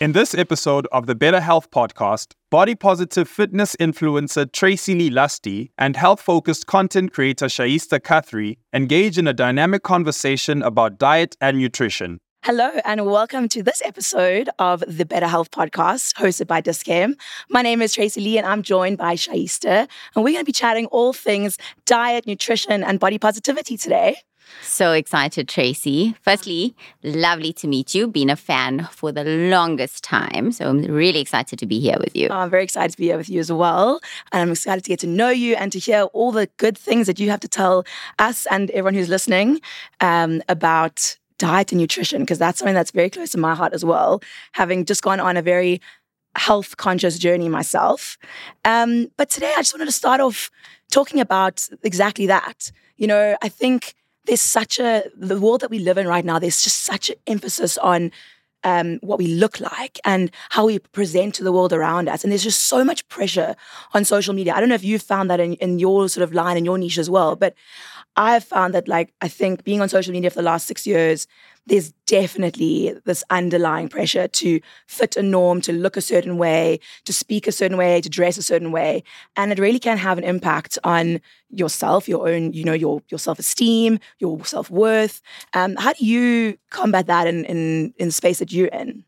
In this episode of the Better Health Podcast, body positive fitness influencer Tracey-Lee Lusty and health focused content creator Shaa'ista Kathree engage in a dynamic conversation about diet and nutrition. Hello, and welcome to this episode of the Better Health Podcast, hosted by Dis-Chem. My name is Tracey-Lee, and I'm joined by Shaa'ista, and we're going to be chatting all things diet, nutrition, and body positivity today. So excited, Tracey. Firstly, lovely to meet you. Been a fan for the longest time. So I'm really excited to be here with you. Oh, I'm very excited to be here with you as well. And I'm excited to get to know you and to hear all the good things that you have to tell us and everyone who's listening um, about diet and nutrition, because that's something that's very close to my heart as well, having just gone on a very health conscious journey myself. Um, but today I just wanted to start off talking about exactly that. You know, I think there's such a the world that we live in right now there's just such an emphasis on um, what we look like and how we present to the world around us. And there's just so much pressure on social media. I don't know if you've found that in, in your sort of line and your niche as well but i've found that like i think being on social media for the last six years there's definitely this underlying pressure to fit a norm, to look a certain way, to speak a certain way, to dress a certain way. And it really can have an impact on yourself, your own, you know, your your self-esteem, your self-worth. Um, how do you combat that in, in in the space that you're in?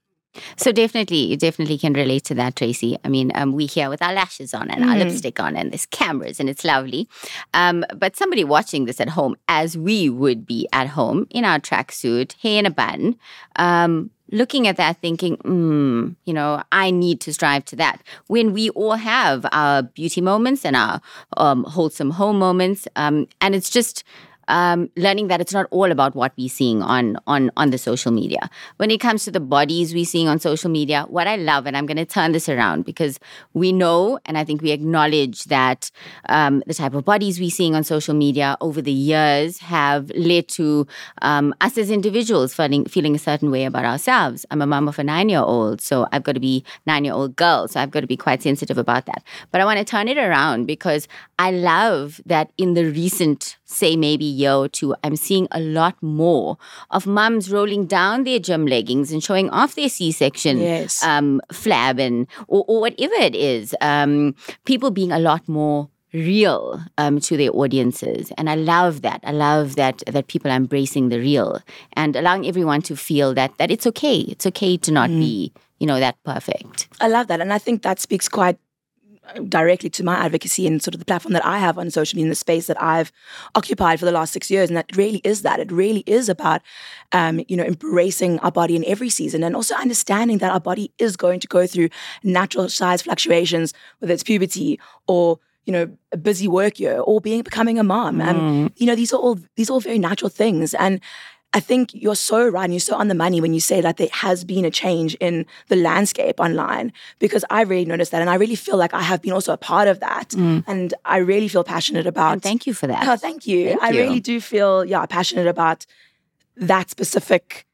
So definitely, you definitely can relate to that, Tracey. I mean, um, we here with our lashes on and mm. our lipstick on, and there's cameras, and it's lovely. Um, but somebody watching this at home, as we would be at home in our tracksuit, hair in a bun, um, looking at that, thinking, hmm, you know, I need to strive to that. When we all have our beauty moments and our um, wholesome home moments, um, and it's just um, learning that it's not all about what we're seeing on on on the social media. When it comes to the bodies we're seeing on social media, what I love, and I'm going to turn this around because we know, and I think we acknowledge that um, the type of bodies we're seeing on social media over the years have led to um, us as individuals feeling feeling a certain way about ourselves. I'm a mom of a nine year old, so I've got to be nine year old girl, so I've got to be quite sensitive about that. But I want to turn it around because I love that in the recent, say maybe year or two, I'm seeing a lot more of mums rolling down their gym leggings and showing off their C-section yes. um, flab and or, or, whatever it is. Um, people being a lot more real um, to their audiences and i love that i love that that people are embracing the real and allowing everyone to feel that that it's okay it's okay to not mm. be you know that perfect i love that and i think that speaks quite directly to my advocacy and sort of the platform that I have on social media in the space that I've occupied for the last six years. And that really is that. It really is about, um, you know, embracing our body in every season and also understanding that our body is going to go through natural size fluctuations, whether it's puberty or you know a busy work year or being becoming a mom mm. and you know these are all these are all very natural things and I think you're so right and you're so on the money when you say that there has been a change in the landscape online because I really noticed that and I really feel like I have been also a part of that mm. and I really feel passionate about and thank you for that. Oh, thank you. Thank I you. really do feel yeah, passionate about that specific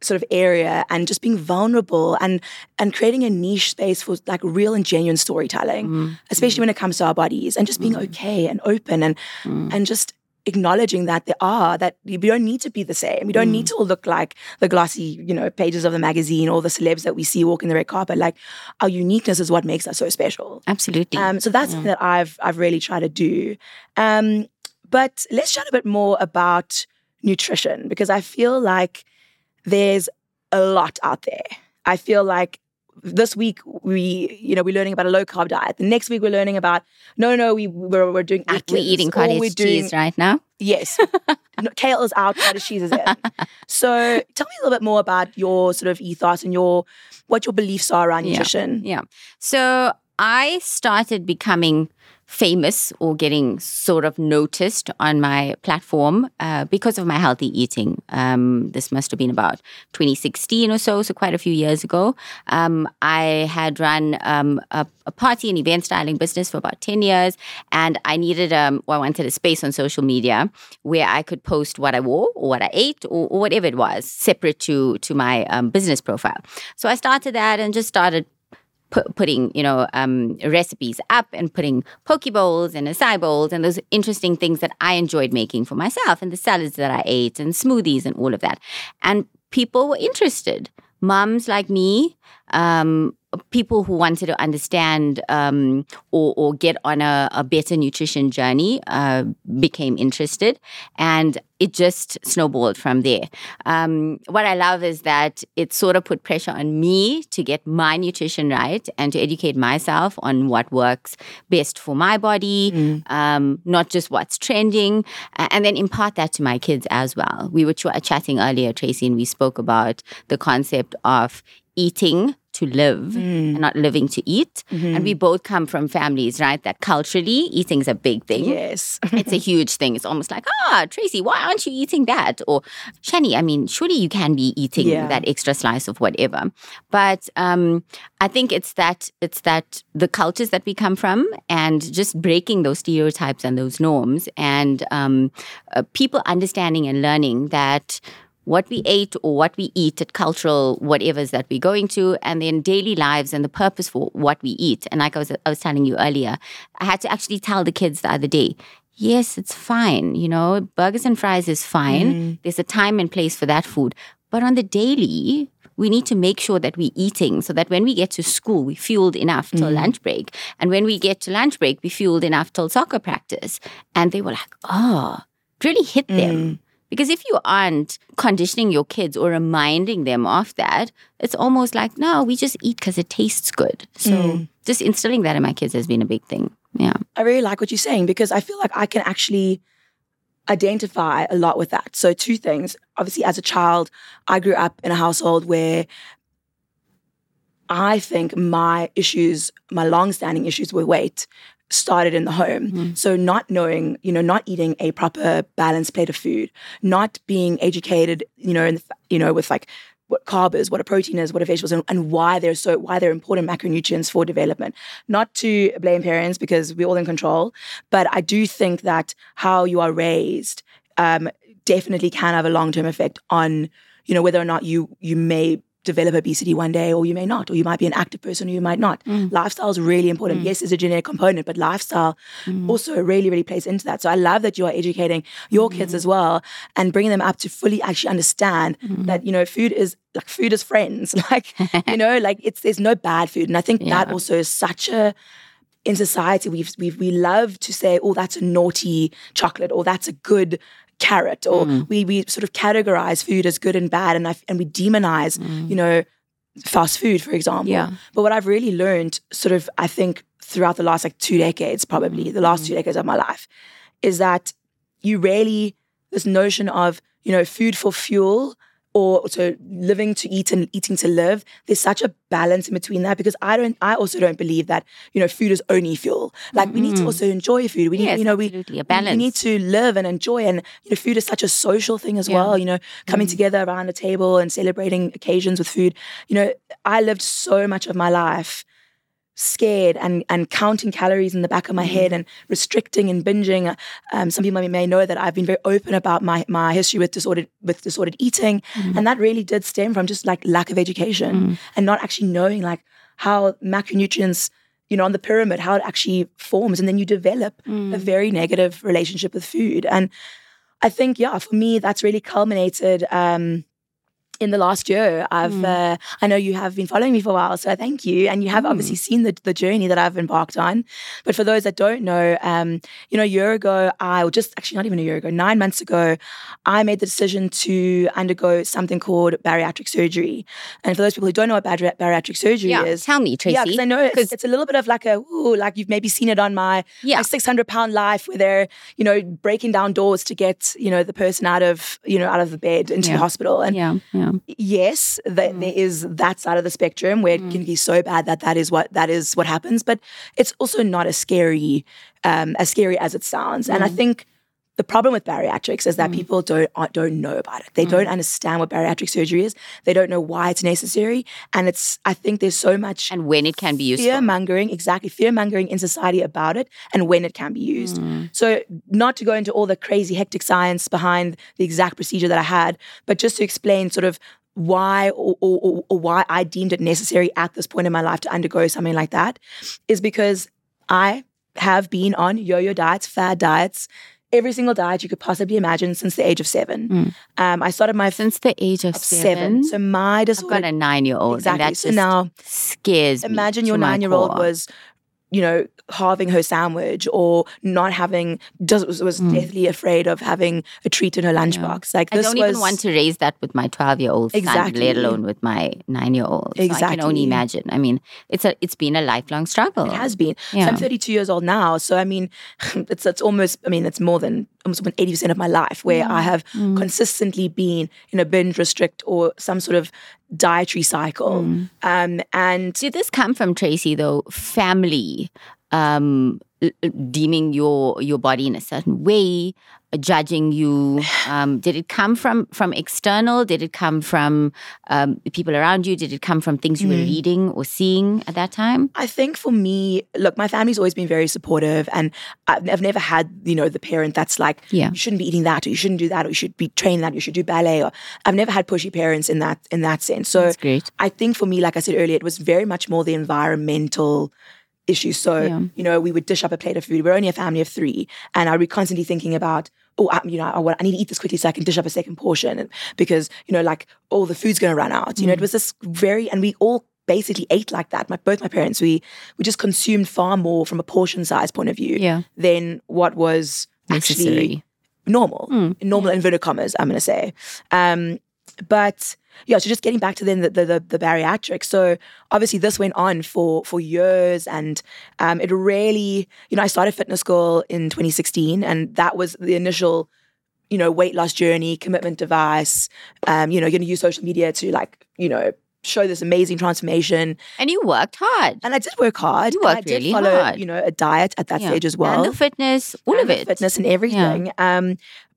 sort of area and just being vulnerable and and creating a niche space for like real and genuine storytelling, mm. especially when it comes to our bodies and just being mm. okay and open and mm. and just acknowledging that there are that we don't need to be the same. We don't mm. need to all look like the glossy, you know, pages of the magazine or the celebs that we see walking the red carpet. Like our uniqueness is what makes us so special. Absolutely. Um, so that's yeah. something that I've I've really tried to do. Um, but let's chat a bit more about nutrition because I feel like there's a lot out there. I feel like this week we you know we're learning about a low carb diet. The next week we're learning about no no we we're, we're doing we're eating cottage doing, cheese right now. Yes. Kale is out cottage cheese is in. So tell me a little bit more about your sort of ethos and your what your beliefs are around nutrition. Yeah, yeah. so i started becoming famous or getting sort of noticed on my platform uh, because of my healthy eating. Um, this must have been about 2016 or so, so quite a few years ago. Um, I had run um, a, a, party and event styling business for about 10 years, and I needed, um, well, I wanted a space on social media where I could post what I wore or what I ate or, or whatever it was, separate to to my um, business profile. So I started that and just started put, putting, you know, um, recipes up and putting poke bowls and acai bowls and those interesting things that I enjoyed making for myself and the salads that I ate and smoothies and all of that. And people were interested. moms like me, um, people who wanted to understand um, or, or, get on a, a better nutrition journey uh, became interested and it just snowballed from there. Um, what I love is that it sort of put pressure on me to get my nutrition right and to educate myself on what works best for my body, mm. um, not just what's trending, and then impart that to my kids as well. We were ch- chatting earlier, Tracey, and we spoke about the concept of eating to live mm. and not living to eat. Mm-hmm. And we both come from families, right? That culturally eating's a big thing. Yes. it's a huge thing. It's almost like, ah, Tracey, why aren't you eating that? Or Shani, I mean, surely you can be eating yeah. that extra slice of whatever. But um, I think it's that it's that the cultures that we come from and just breaking those stereotypes and those norms and um, uh, people understanding and learning that what we ate or what we eat at cultural whatever's that we're going to, and then daily lives and the purpose for what we eat. And like I was, I was telling you earlier, I had to actually tell the kids the other day, yes, it's fine. You know, burgers and fries is fine. Mm. There's a time and place for that food. But on the daily, we need to make sure that we're eating so that when we get to school, we fueled enough till mm. lunch break. And when we get to lunch break, we fueled enough till soccer practice. And they were like, oh, really hit them. Because if you aren't conditioning your kids or reminding them of that, it's almost like, no, we just eat because it tastes good. So mm. just instilling that in my kids has been a big thing. Yeah. I really like what you're saying because I feel like I can actually identify a lot with that. So, two things. Obviously, as a child, I grew up in a household where I think my issues, my long-standing issues with weight, started in the home. Mm. So not knowing, you know, not eating a proper balanced plate of food, not being educated, you know, in the, you know, with like what carb is, what a protein is, what a vegetable is, and, and, why they're so why they're important macronutrients for development. Not to blame parents because we're all in control, but I do think that how you are raised um, definitely can have a long term effect on you know whether or not you you may develop obesity one day, or you may not, or you might be an active person, or you might not. Mm. Lifestyle is really important. Mm. Yes, there's a genetic component, but lifestyle mm. also really, really plays into that. So I love that you are educating your kids as well and bringing them up to fully actually understand mm. that you know food is like food is friends. Like you know, like it's there's no bad food, and I think yeah. that also is such a in society we've, we've we love to say oh that's a naughty chocolate or that's a good carrot or mm. we we sort of categorize food as good and bad and I, and we demonize mm. you know fast food for example yeah. but what I've really learned sort of I think throughout the last like two decades probably the last mm. two decades of my life is that you really this notion of you know food for fuel or so living to eat and eating to live there's such a balance in between that because i don't i also don't believe that you know food is only fuel like mm-hmm. we need to also enjoy food we need yes, you know we, a balance. we need to live and enjoy and you know food is such a social thing as yeah. well you know coming mm-hmm. together around a table and celebrating occasions with food you know i lived so much of my life scared and and counting calories in the back of my mm. head and restricting and binging. Um, some people may know that I've been very open about my my history with disordered with disordered eating, mm. and that really did stem from just like lack of education mm. and not actually knowing like how macronutrients. You know, on the pyramid, how it actually forms, and then you develop a mm. very negative relationship with food. And I think, yeah, for me, that's really culminated um, in the last year. I've mm. uh, I know you have been following me for a while, so thank you. And you have mm. obviously seen the, the journey that I've embarked on. But for those that don't know, um, you know, a year ago, I or just actually not even a year ago, nine months ago, I made the decision to undergo something called bariatric surgery. And for those people who don't know what bari- bariatric surgery yeah, is, tell me, Tracey. Yeah, because I know it's, it's, a little bit of like a ooh, like you've maybe seen it on my yeah. my six hundred pound life where they're you know breaking down doors to get you know the person out of you know out of the bed into yeah. the hospital and yeah, yeah yes, that mm. there is that side of the spectrum where mm. it can be so bad that that is what that is what happens. But it's also not as scary um, as scary as it sounds. Mm. And I mm. think the problem with bariatrics is that mm. people don't uh, don't know about it. They mm. don't understand what bariatric surgery is. They don't know why it's necessary, and it's. I think there's so much and when it can be used. Fear mongering, exactly. Fear mongering in society about it, and when it can be used. Mm. So, not to go into all the crazy hectic science behind the exact procedure that I had, but just to explain sort of why or, or, or, why I deemed it necessary at this point in my life to undergo something like that is because I have been on yo-yo diets, fad diets, every single diet you could possibly imagine since the age of seven. Um, I started my Since the age of, of seven. So my disorder. I've got a nine-year-old, exactly. and that So just now scares me. imagine your nine year old was you know halving her sandwich or not having does was, was hmm. deathly afraid of having a treat in her lunchbox like I this don't was even want to raise that with my twelve-year-old son, Exactly. let alone with my nine-year-old. So I can only imagine. I mean, it's a it's been a lifelong struggle. it has been so i'm 32 years old now so i mean it's it's almost i mean it's more than almost 80% of my life where i have Mm. consistently been in a binge restrict or some sort of dietary cycle Mm. um and Did this come from Tracey though? Family um, deeming your your body in a certain way, uh, judging you. Um, did it come from from external? Did it come from um, the people around you? Did it come from things you were reading or seeing at that time? I think for me, look, my family's always been very supportive, and I've, I've never had, you know, the parent that's like, Yeah. you shouldn't be eating that, or you shouldn't do that, or you should be training that, you should do ballet, or I've never had pushy parents in that in that sense. So great. I think for me, like I said earlier, it was very much more the environmental issue. So Yeah. you know, we would dish up a plate of food. We're only a family of three, and I'd be constantly thinking about. Oh, I, you know, I, want- I need to eat this quickly so I can dish up a second portion, because you know, like all the food's going to run out. You know, it was this very, and we all basically ate like that. My both my parents, we we just consumed far more from a portion size point of view Yeah. than what was actually normal, Mm. normal inverted commas. I'm going to say, um, but yeah. So just getting back to then the, the the the bariatrics. So obviously this went on for for years, and um, it really, you know, I started fitness school in 2016, and that was the initial. You know, weight loss journey, commitment device. Um, you know, you're gonna use social media to like, you know, show this amazing transformation. And you worked hard. And I did work hard. You and I did really follow, hard. you know, a diet at that Yeah. stage as well. And the fitness, all and of it. fitness and everything. Um,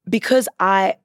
because I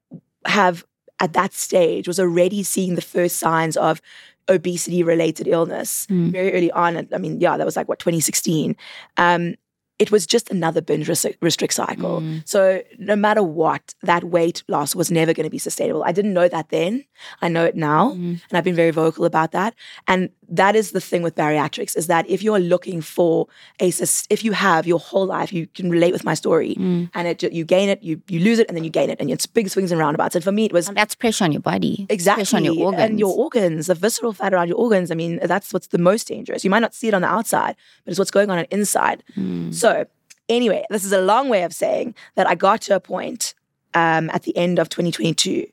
have at that stage was already seeing the first signs of obesity related illness Mm. very early on. I mean, yeah, that was like what 2016. Um, it was just another binge restrict cycle. Mm. So no matter what, that weight loss was never going to be sustainable. I didn't know that then. I know it now, Mm. and I've been very vocal about that. And that is the thing with bariatrics is that if you're looking for a if you have your whole life, you can relate with my story, Mm. and it you gain it, you you lose it, and then you gain it, and it's big swings and roundabouts. And for me, it was And that's pressure on your body. exactly Pressure on your organs. and your organs, the visceral fat around your organs. I mean, that's what's the most dangerous. You might not see it on the outside, but it's what's going on inside. Mm. So, anyway, this is a long way of saying that I got to a point um, at the end of 2022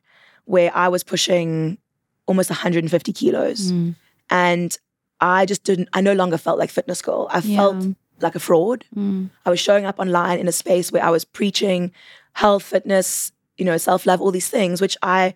where I was pushing almost 150 kilos, Mm. And I just didn't. I no longer felt like fitness girl. I felt like a fraud. Mm. I was showing up online in a space where I was preaching health, fitness, you know, self love, all these things, which I,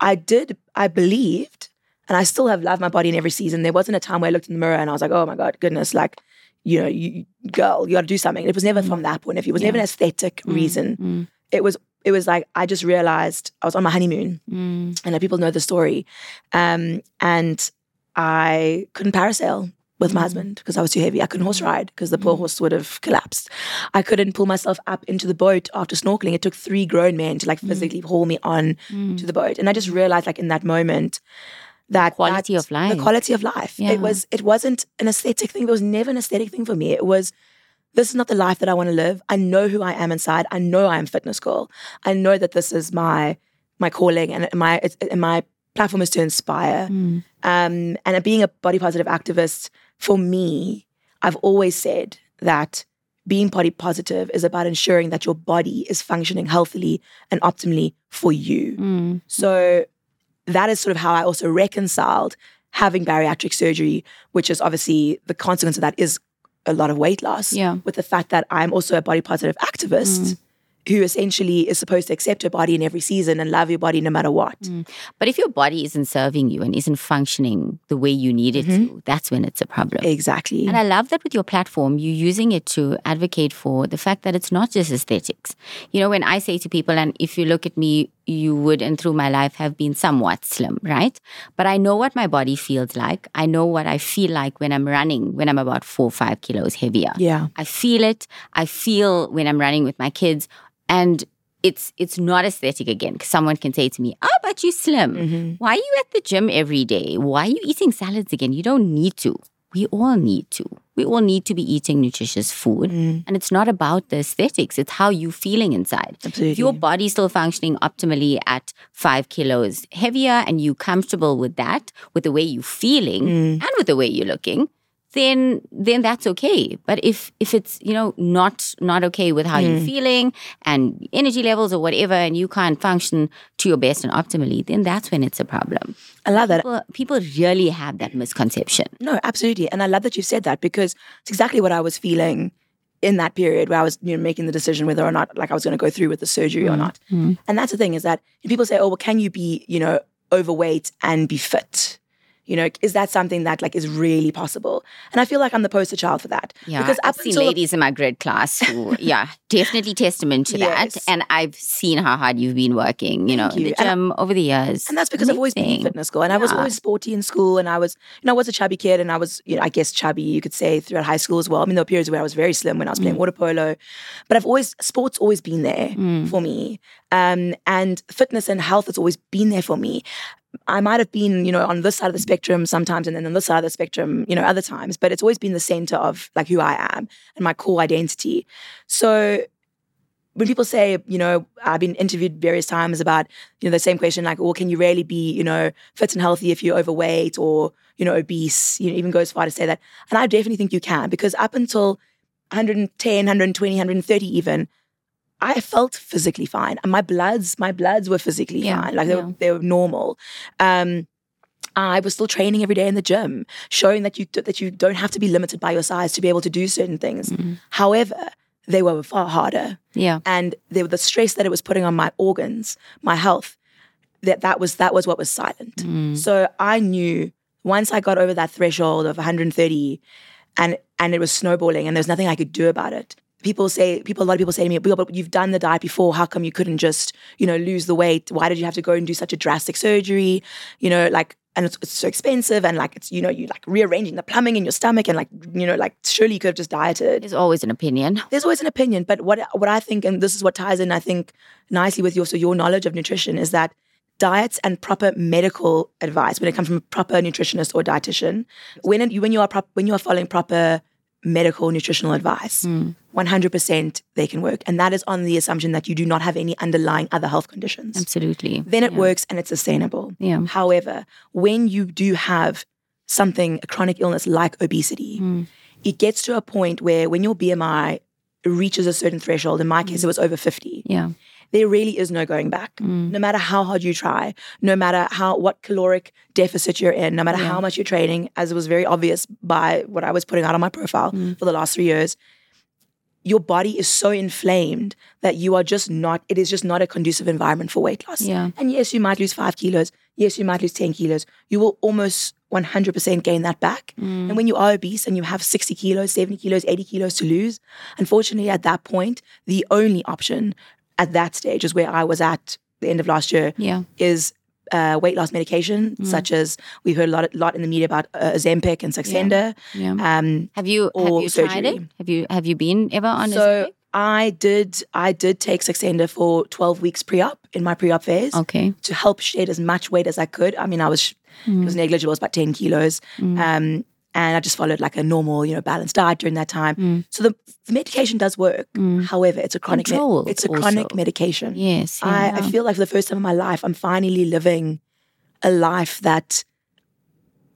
I did, I believed, and I still have loved my body in every season. There wasn't a time where I looked in the mirror and I was like, oh my god, goodness, like, you know, you girl, you got to do something. It was never from that point of view. It was never an aesthetic reason. Mm. It was, it was like I just realized I was on my honeymoon, Mm. and people know the story, um, and I couldn't parasail with my mm-hmm. husband because I was too heavy. I couldn't horse mm-hmm. ride because the poor mm-hmm. horse would have collapsed. I couldn't pull myself up into the boat after snorkeling. It took three grown men to like mm. physically haul me on Mm. to the boat. And I just mm. realized like in that moment that Quality that- of life. The quality of life. Yeah. It was it wasn't an aesthetic thing. There was never an aesthetic thing for me. It was this is not the life that I want to live. I know who I am inside. I know I am fitness girl. I know that this is my my calling and my it's, and my platform is to inspire. Mm. Um, and being a body positive activist, for me, I've always said that being body positive is about ensuring that your body is functioning healthily and optimally for you. Mm. So that is sort of how I also reconciled having bariatric surgery, which is obviously the consequence of that is a lot of weight loss, Yeah. with the fact that I'm also a body positive activist who essentially is supposed to accept your body in every season and love your body no matter what. Mm. But if your body isn't serving you and isn't functioning the way you need it mm-hmm. to, that's when it's a problem. Exactly. And I love that with your platform, you're using it to advocate for the fact that it's not just aesthetics. You know, when I say to people, and if you look at me, you would, and through my life, have been somewhat slim, right? But I know what my body feels like. I know what I feel like when I'm running, when I'm about four or five kilos heavier. yeah. I feel it. I feel when I'm running with my kids, and it's it's not aesthetic again because someone can say to me, "Oh, but you're slim. Mm-hmm. Why are you at the gym every day? Why are you eating salads again? You don't need to. we all need to. We all need to be eating nutritious food. Mm. And it's not about the aesthetics, it's how you're feeling inside. Absolutely. If your body's still functioning optimally at five kilos heavier and you're comfortable with that, with the way you're feeling Mm. and with the way you're looking, then then that's okay. But if if it's you know not not okay with how Mm. you're feeling and energy levels or whatever, and you can't function to your best and optimally, then that's when it's a problem. I love that. People, people really have that misconception. No, absolutely. And I love that you said that because it's exactly what I was feeling in that period where I was, you know, making the decision whether or not like I was going to go through with the surgery or not. Mm. And that's the thing is that people say, "Oh, well, can you be, you know, overweight and be fit?" You know, is that something that like is really possible? And I feel like I'm the poster child for that. Yeah, because I've seen ladies in my grid class who, yeah, definitely testament to Yes. that. And I've seen how hard you've been working, you know, Thank in the you. And I- gym over the years. And that's because I've always been in fitness school, and I was always sporty in school, and I was, you know, I was a chubby kid, and I was, you know, I guess chubby, you could say, throughout high school as well. I mean, there were periods where I was very slim when I was Mm. playing water polo, but I've always, sports always been there Mm. for me, um, and fitness and health has always been there for me. I might have been, you know, on this side of the spectrum sometimes, and then on this side of the spectrum, you know, other times, but it's always been the center of like who I am and my core identity. So when people say, you know, I've been interviewed various times about, you know, the same question, like, well, can you really be, you know, fit and healthy if you're overweight or, you know, obese? You know, even go as far to say that. And I definitely think you can because up until 110, 120, 130 even, I felt physically fine. And my bloods, my bloods were physically Yeah, fine. Like they, yeah. were, they were normal. Um, I was still training every day in the gym, showing that you that you don't have to be limited by your size to be able to do certain things. Mhm. However, they were far harder Yeah. and the, the stress that it was putting on my organs, my health, that that was that was what was silent. Mm. So I knew once I got over that threshold of 130, and and it was snowballing, and there was nothing I could do about it. People say, people, a lot of people say to me, but you've done the diet before. How come you couldn't just, you know, lose the weight? Why did you have to go and do such a drastic surgery? You know, like." And it's, it's so expensive, and like it's you know you like rearranging the plumbing in your stomach, and like you know like surely you could have just dieted There's always an opinion. there's always an opinion, but what what I think, and this is what ties in, I think, nicely with your so your knowledge of nutrition is that diets and proper medical advice, when it comes from a proper nutritionist or dietitian, when it, when you are prop, when you are following proper medical nutritional advice, Mm. 100% they can work, and that is on the assumption that you do not have any underlying other health conditions. Absolutely. Then it Yeah. works and it's sustainable. Yeah. However, when you do have something, a chronic illness like obesity, Mm. it gets to a point where when your BMI reaches a certain threshold, in my case, it was over 50, Yeah. There really is no going back. Mm. No matter how hard you try, no matter how what caloric deficit you're in, no matter Yeah. how much you're training, as it was very obvious by what I was putting out on my profile Mm. for the last three years, your body is so inflamed that you are just not, it is just not a conducive environment for weight loss. Yeah. And yes, you might lose five kilos. Yes, you might lose 10 kilos. You will almost 100% gain that back. Mm. And when you are obese and you have 60 kilos, 70 kilos, 80 kilos to lose, unfortunately, at that point, the only option at that stage is where I was at the end of last year Yeah. is uh, weight loss medication, Mm. such as we've heard a lot, lot in the media about uh, Ozempic and Saxenda. Yeah. Um, Have you have you tried it? surgery. Have you have you been ever on so I did I did take Saxenda for 12 weeks pre-op in my pre-op phase Okay. to help shed as much weight as I could. I mean, I was it Mm. was negligible, it was about 10 kilos. Mm. Um, and I just followed like a normal, you know, balanced diet during that time. Mm. So the, the medication does work. Mm. However, it's a chronic me- it's a chronic medication. Yes. I, yeah. I feel like for the first time in my life, I'm finally living a life that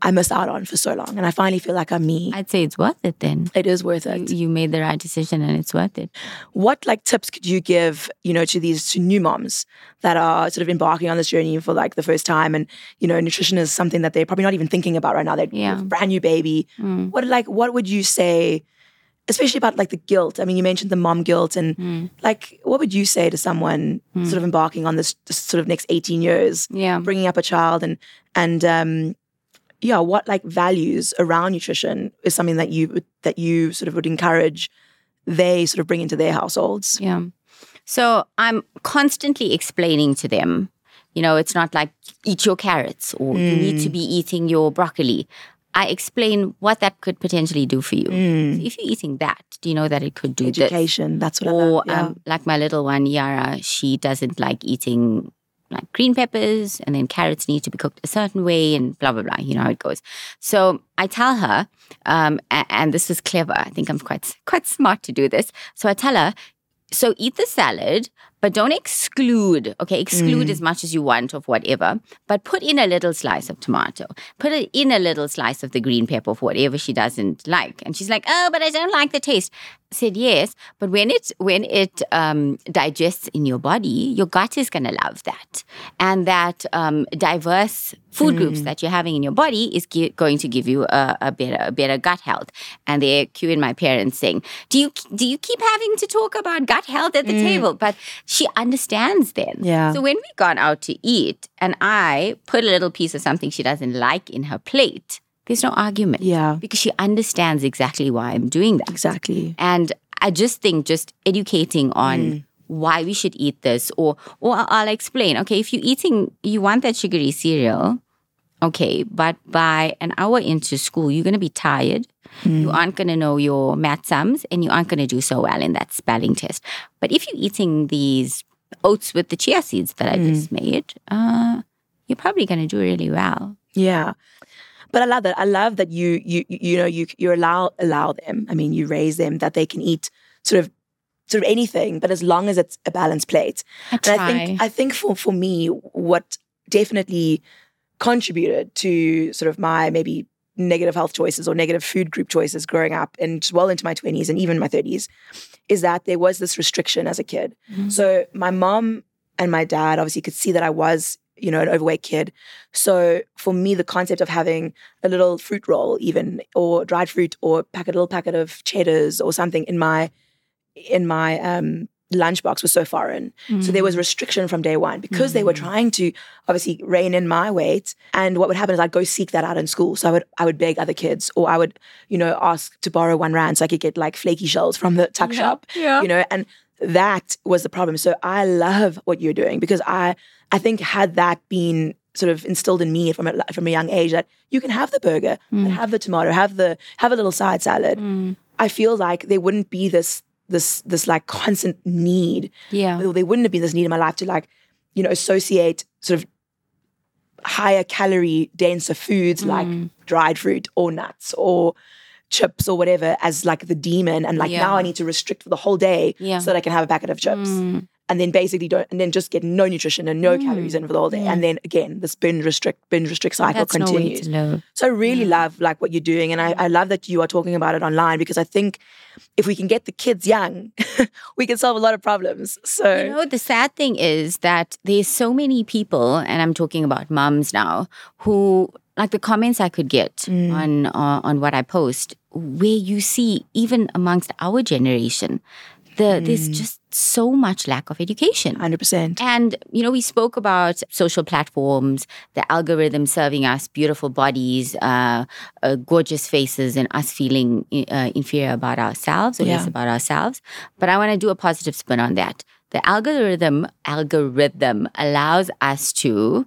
I missed out on for so long. And I finally feel like I'm me. I'd say it's worth it then. it is worth it. you made the right decision and it's worth it. What like tips could you give, you know, to these to new moms that are sort of embarking on this journey for like the first time and, you know, nutrition is something that they're probably not even thinking about right now. They're Yeah. a brand new baby. Mm. What like what would you say, especially about like the guilt? I mean, you mentioned the mom guilt and Mm. like what would you say to someone Mm. sort of embarking on this, this sort of next 18 years Yeah. bringing up a child and and um yeah what like values around nutrition is something that you that you sort of would encourage they sort of bring into their households Yeah. So I'm constantly explaining to them, you know, it's not like eat your carrots or you need to Mm. be eating your broccoli. I explain what that could potentially do for you. Mm. If you're eating that, do you know that it could do this? education that's what I Or love. Yeah. um, like my little one, Yara, she doesn't like eating like green peppers and then carrots need to be cooked a certain way and blah blah blah. You know how it goes. So i tell her um, and, and this was clever. I think i'm quite quite smart to do this. So i tell her so eat the salad but don't exclude okay? Exclude Mm. as much as you want of whatever but put in a little slice of tomato. Put it in a little slice of the green pepper for whatever she doesn't like. And she's like oh but i don't like the taste. I said yes but when it when it um, digests in your body your gut is going to love that. And that um, diverse food groups that you're having in your body is gi- going to give you a, a better a better gut health. And they're cueing my parents saying do you do you keep having to talk about gut health at the table? But she understands then Yeah. so when we gone out to eat and I put a little piece of something she doesn't like in her plate, there's no argument. Yeah. Because she understands exactly why I'm doing that. Exactly. And I just think just educating on Mm. why we should eat this or or I'll- I'll explain. Okay, if you're eating you want that sugary cereal, okay, but by an hour into school, you're gonna be tired. Mm. You aren't gonna know your math sums and you aren't gonna do so well in that spelling test. But if you're eating these oats with the chia seeds that I Mm. just made, uh, you're probably gonna do really well. Yeah. But I love that. I love that you you you you know you you allow allow them. I mean, you raise them that they can eat sort of sort of anything, but as long as it's a balanced plate. I And I think I think for for me, what definitely contributed to sort of my maybe negative health choices or negative food group choices growing up and well into my 20s and even my 30s is that there was this restriction as a kid. Mhm. So my mom and my dad obviously could see that I was, you know, an overweight kid. So for me, the concept of having a little fruit roll, even or dried fruit, or pack a little packet of cheddars or something in my in my um, lunchbox was so foreign. So there was mm. restriction from day one because they were mm. trying to obviously rein in my weight. And what would happen is I'd go seek that out in school. So I would I would beg other kids, or I would you know ask to borrow one rand so I could get like flaky shells from the tuck shop Yeah. you know and that was the problem so i love what you're doing because i i think had that been sort of instilled in me from a, from a young age that you can have the burger but mm. have the tomato have the have a little side salad Mm. i feel like there wouldn't be this this this like constant need Yeah. there wouldn't have been this need in my life to like you know associate sort of higher calorie denser foods like Mm. dried fruit or nuts or chips or whatever as like the demon and like now I need to restrict for the whole day Yeah. so that I can have a packet of chips Mm. And then basically don't and then just get no nutrition and no calories in for the whole day and then again this binge restrict binge restrict cycle That's no continues live. so I really love like what you're doing, and I, I love that you are talking about it online because I think if we can get the kids young, we can solve a lot of problems. So You know, the sad thing is that there's so many people, and I'm talking about mums now, who like the comments I could get Mm. on uh, on what I post, where you see even amongst our generation, the there's Mm. just so much lack of education. hundred percent. And, you know, we spoke about social platforms, the algorithm serving us beautiful bodies, uh, uh, gorgeous faces, and us feeling uh, inferior about ourselves or less about ourselves. But I want to do a positive spin on that. The algorithm algorithm allows us to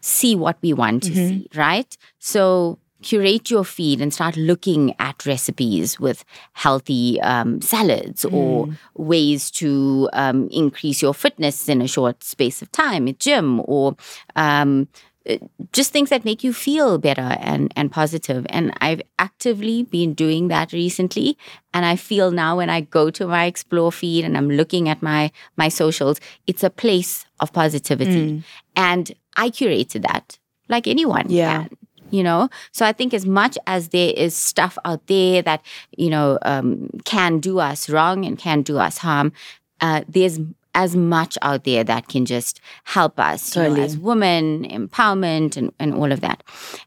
see what we want to Mhm. see, right? So curate your feed and start looking at recipes with healthy um, salads or ways to um, increase your fitness in a short space of time at gym or um, uh, just things that make you feel better and, and positive. And I've actively been doing that recently. And I feel now when I go to my explore feed and I'm looking at my my socials, it's a place of positivity. And I curated that like anyone Yeah. can. You know, so I think as much as there is stuff out there that you know um, can do us wrong and can do us harm, uh, there's as much out there that can just help us you know, Totally. as women, empowerment, and, and all of that.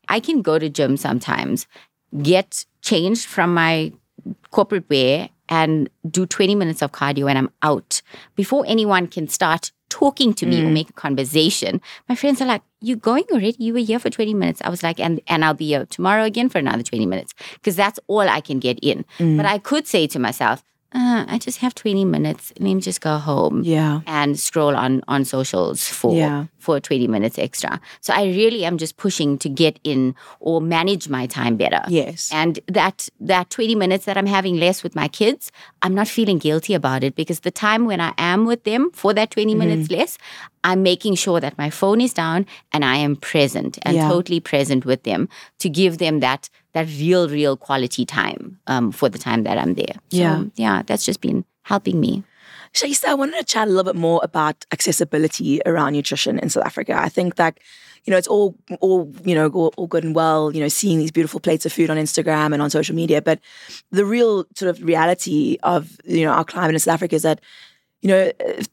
I can go to gym sometimes, get changed from my corporate wear, and do 20 minutes of cardio, and I'm out before anyone can start talking to me or make a conversation. My friends are like, "You going already? You were here for 20 minutes." I was like, "And and I'll be here tomorrow again for another 20 minutes because that's all I can get in." But I could say to myself, uh, "I just have 20 minutes. Let me just go home." Yeah. and scroll on on socials for Yeah. For 20 minutes extra. So I really am just pushing to get in or manage my time better. Yes. And that that 20 minutes that I'm having less with my kids, I'm not feeling guilty about it because the time when I am with them for that 20 Mm-hmm. minutes less, I'm making sure that my phone is down and I am present and Yeah. totally present with them to give them that that real, real quality time um, for the time that I'm there. So, Yeah. yeah, that's just been helping me. Shaa'ista, I wanted to chat a little bit more about accessibility around nutrition in South Africa. I think that, you know, it's all all, you know, all, all good and well, you know, seeing these beautiful plates of food on Instagram and on social media. But the real sort of reality of, you know, our climate in South Africa is that, you know, uh,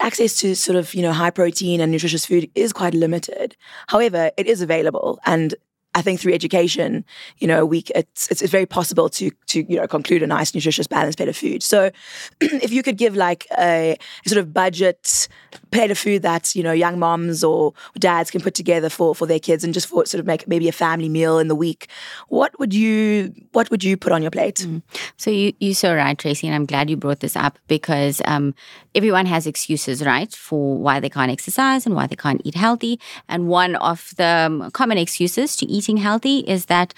access to sort of, you know, high protein and nutritious food is quite limited. However, it is available. And I think through education, you know, we it's, it's it's very possible to to you know conclude a nice, nutritious, balanced plate of food. So, if you could give like a, sort of budget plate of food that you know young moms or dads can put together for for their kids and just for sort of make maybe a family meal in the week, what would you what would you put on your plate? So you you're so right, Tracey, and I'm glad you brought this up because um, everyone has excuses, right, for why they can't exercise and why they can't eat healthy. And one of the um, common excuses to eating healthy is that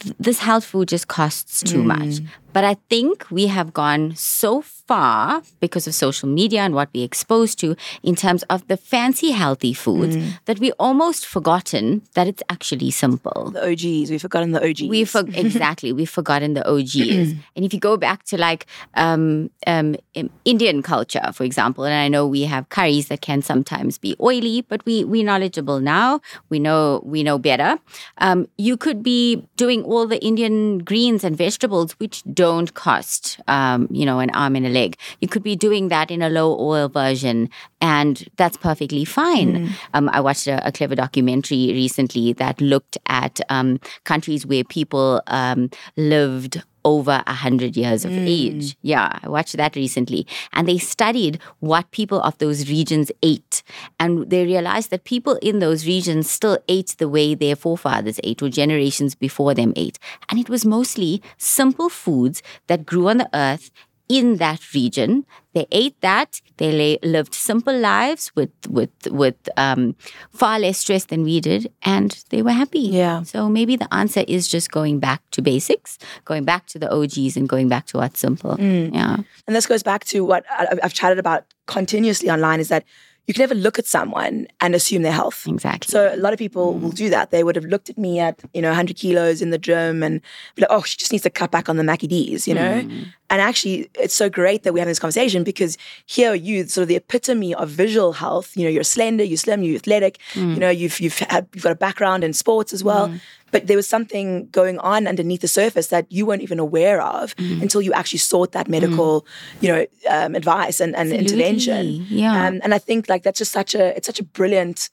th- this health food just costs too much. But I think we have gone so far because of social media and what we're exposed to in terms of the fancy healthy foods that we almost forgotten that it's actually simple. The OGs, we've forgotten the OGs. We for, exactly we've forgotten the OGs. and if you go back to like um, um, um, Indian culture, for example, and I know we have curries that can sometimes be oily, but we we knowledgeable now. We know we know better. Um, you could be doing all the Indian greens and vegetables, which don't cost um, you know an arm and a leg. You could be doing that in a low oil version, and that's perfectly fine. Um, I watched a, a clever documentary recently that looked at um, countries where people um, lived over a hundred years of hmm. age. Yeah, I watched that recently, and they studied what people of those regions ate, and they realized that people in those regions still ate the way their forefathers ate or generations before them ate, and it was mostly simple foods that grew on the earth in that region. They ate that. They la- lived simple lives with with with um, far less stress than we did, and they were happy. Yeah. So maybe the answer is just going back to basics, going back to the OGs, and going back to what's simple. Yeah. And this goes back to what I've chatted about continuously online is that you can never look at someone and assume their health. Exactly. So a lot of people will mm. do that. They would have looked at me at, you know, 100 kilos in the gym and be like, oh, she just needs to cut back on the Mackie D's, you know? Mm. And actually, it's so great that we're having this conversation because here are you, sort of the epitome of visual health. You know, you're slender, you're slim, you're athletic, mm. you know, you've, you've, had, you've got a background in sports as well. But there was something going on underneath the surface that you weren't even aware of until you actually sought that medical, you know, um, advice and, and intervention. Yeah. Um, and I think like that's just such a it's such a brilliant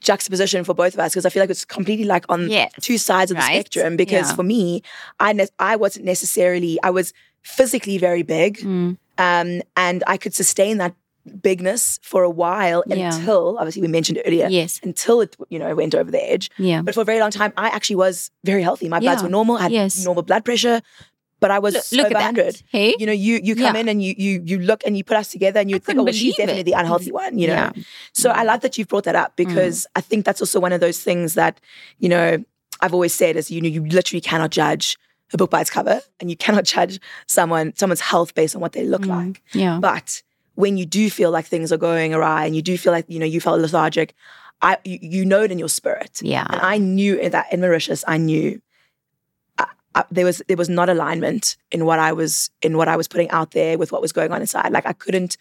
juxtaposition for both of us because I feel like it's completely like on Yes. two sides of the spectrum. Because Yeah. for me, I ne- I wasn't necessarily I was physically very big, Mm. um, and I could sustain that bigness for a while Yeah. until obviously we mentioned earlier Yes. until it you know went over the edge. Yeah. But for a very long time, I actually was very healthy. My bloods Yeah. were normal. I had Yes. normal blood pressure, but I was Look- look over at that. 100. Hey? You know, you you come Yeah. in and you you you look and you put us together and you think, oh, well, she's believe definitely it. the unhealthy one. You know. Mm. So I love that you've brought that up because I think that's also one of those things that you know I've always said is you know you literally cannot judge a book by its cover and you cannot judge someone someone's health based on what they look like. Yeah. But when you do feel like things are going awry and you do feel like you know you felt lethargic, I you, you know it in your spirit. Yeah. And I knew that in Mauritius, I knew I, I, there was there was not alignment in what I was in what I was putting out there with what was going on inside. Like I couldn't,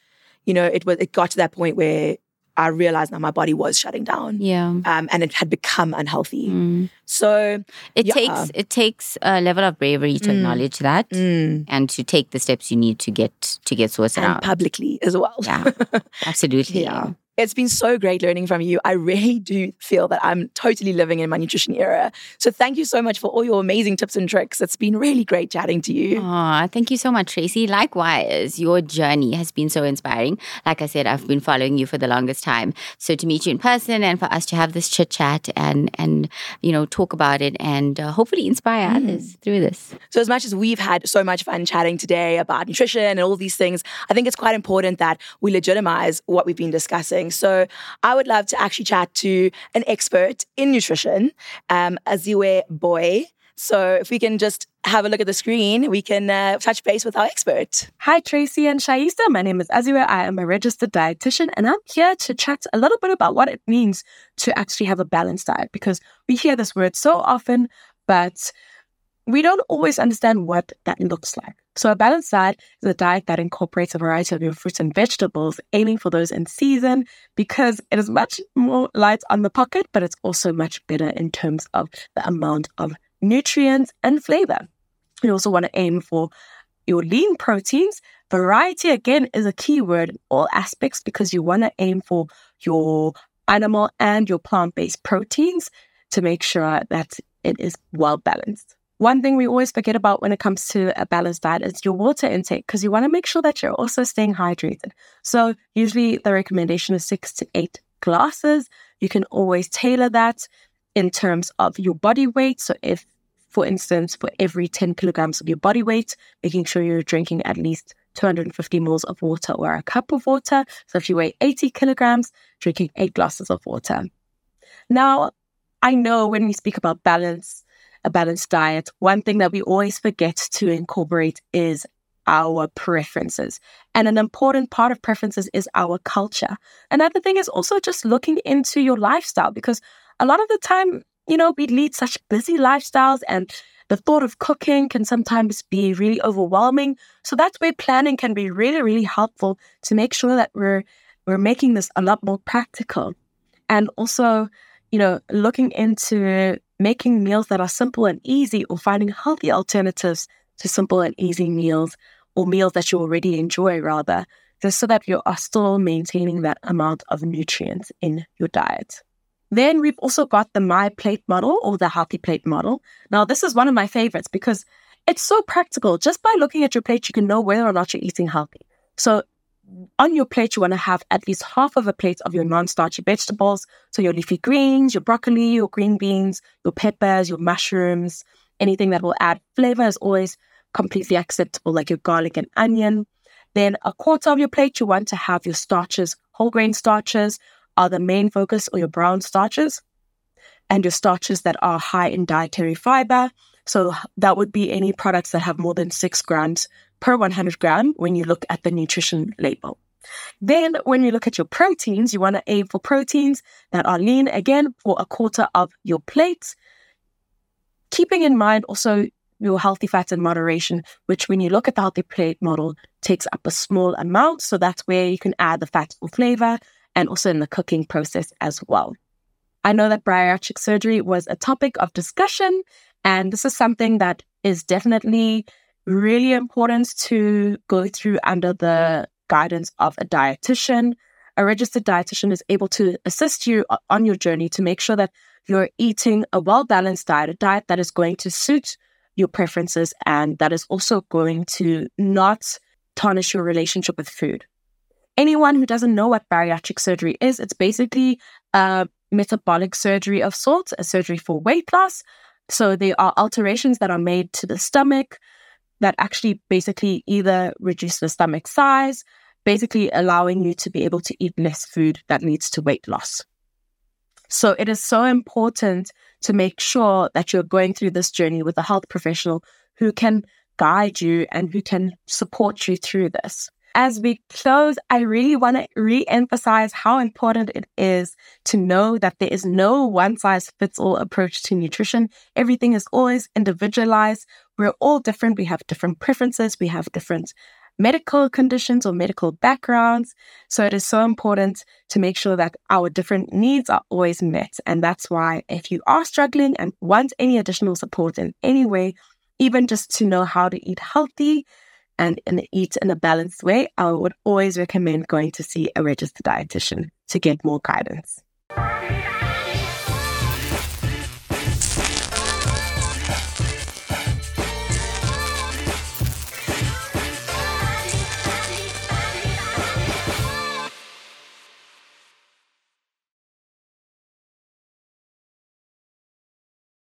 you know, it was it got to that point where I realized now my body was shutting down. Yeah. Um, and it had become unhealthy. Mm. So It Yeah. takes it takes a level of bravery to acknowledge that mm, and to take the steps you need to get to get sorted and out. publicly as well. Yeah. Absolutely. Yeah. It's been so great learning from you. I really do feel that I'm totally living in my nutrition era. So thank you so much for all your amazing tips and tricks. It's been really great chatting to you. Aw, thank you so much, Tracey. Likewise, your journey has been so inspiring. Like I said, I've been following you for the longest time. So to meet you in person and for us to have this chit chat and and you know talk about it and uh, hopefully inspire others through this. So, as much as we've had so much fun chatting today about nutrition and all these things, I think it's quite important that we legitimize what we've been discussing So I would love to actually chat to an expert in nutrition, um, Aziwe Boy. So if we can just have a look at the screen, we can uh, touch base with our expert. Hi, Tracey and Shaa'ista. My name is Aziwe. I am a registered dietitian, and I'm here to chat a little bit about what it means to actually have a balanced diet because we hear this word so often, but we don't always understand what that looks like. So, a balanced diet is a diet that incorporates a variety of your fruits and vegetables, aiming for those in season because it is much more light on the pocket, but it's also much better in terms of the amount of nutrients, and flavor. You also want to aim for your lean proteins. Variety, again, is a key word in all aspects because you want to aim for your animal and your plant based proteins to make sure that it is well balanced. One thing we always forget about when it comes to a balanced diet is your water intake because you want to make sure that you're also staying hydrated. So, usually the recommendation is six to eight glasses. You can always tailor that in terms of your body weight. So, if, for instance, for every 10 kilograms of your body weight, making sure you're drinking at least 250 mils of water or a cup of water. So, if you weigh 80 kilograms, drinking eight glasses of water. Now, I know when we speak about balance, a balanced diet, one thing that we always forget to incorporate is our preferences. And an important part of preferences is our culture. Another thing is also just looking into your lifestyle because a lot of the time, you know, we lead such busy lifestyles and the thought of cooking can sometimes be really overwhelming. So that's where planning can be really, really helpful to make sure that we're we're making this a lot more practical. And also, you know, looking into making meals that are simple and easy or finding healthy alternatives to simple and easy meals or meals that you already enjoy rather, just so that you are still maintaining that amount of nutrients in your diet. Then we've also got the My Plate model or the Healthy Plate model. Now, this is one of my favorites because it's so practical. Just by looking at your plate, you can know whether or not you're eating healthy. So, on your plate, you want to have at least half of a plate of your non starchy vegetables. So, your leafy greens, your broccoli, your green beans, your peppers, your mushrooms, anything that will add flavor is always completely acceptable, like your garlic and onion. Then, a quarter of your plate, you want to have your starches, whole grain starches, are the main focus or your brown starches and your starches that are high in dietary fiber. So that would be any products that have more than six grams per 100 gram when you look at the nutrition label. Then, when you look at your proteins, you want to aim for proteins that are lean again for a quarter of your plate. Keeping in mind also your healthy fats in moderation, which when you look at the healthy plate model takes up a small amount. So that's where you can add the fat for flavor and also in the cooking process as well. I know that bariatric surgery was a topic of discussion, and this is something that is definitely really important to go through under the guidance of a dietitian. A registered dietitian is able to assist you on your journey to make sure that you're eating a well balanced diet, a diet that is going to suit your preferences and that is also going to not tarnish your relationship with food anyone who doesn't know what bariatric surgery is, it's basically a metabolic surgery of sorts, a surgery for weight loss. So there are alterations that are made to the stomach that actually basically either reduce the stomach size, basically allowing you to be able to eat less food that leads to weight loss. So it is so important to make sure that you're going through this journey with a health professional who can guide you and who can support you through this as we close, I really want to re emphasize how important it is to know that there is no one size fits all approach to nutrition. Everything is always individualized. We're all different. We have different preferences. We have different medical conditions or medical backgrounds. So it is so important to make sure that our different needs are always met. And that's why if you are struggling and want any additional support in any way, even just to know how to eat healthy, and, and eat in a balanced way, I would always recommend going to see a registered dietitian to get more guidance.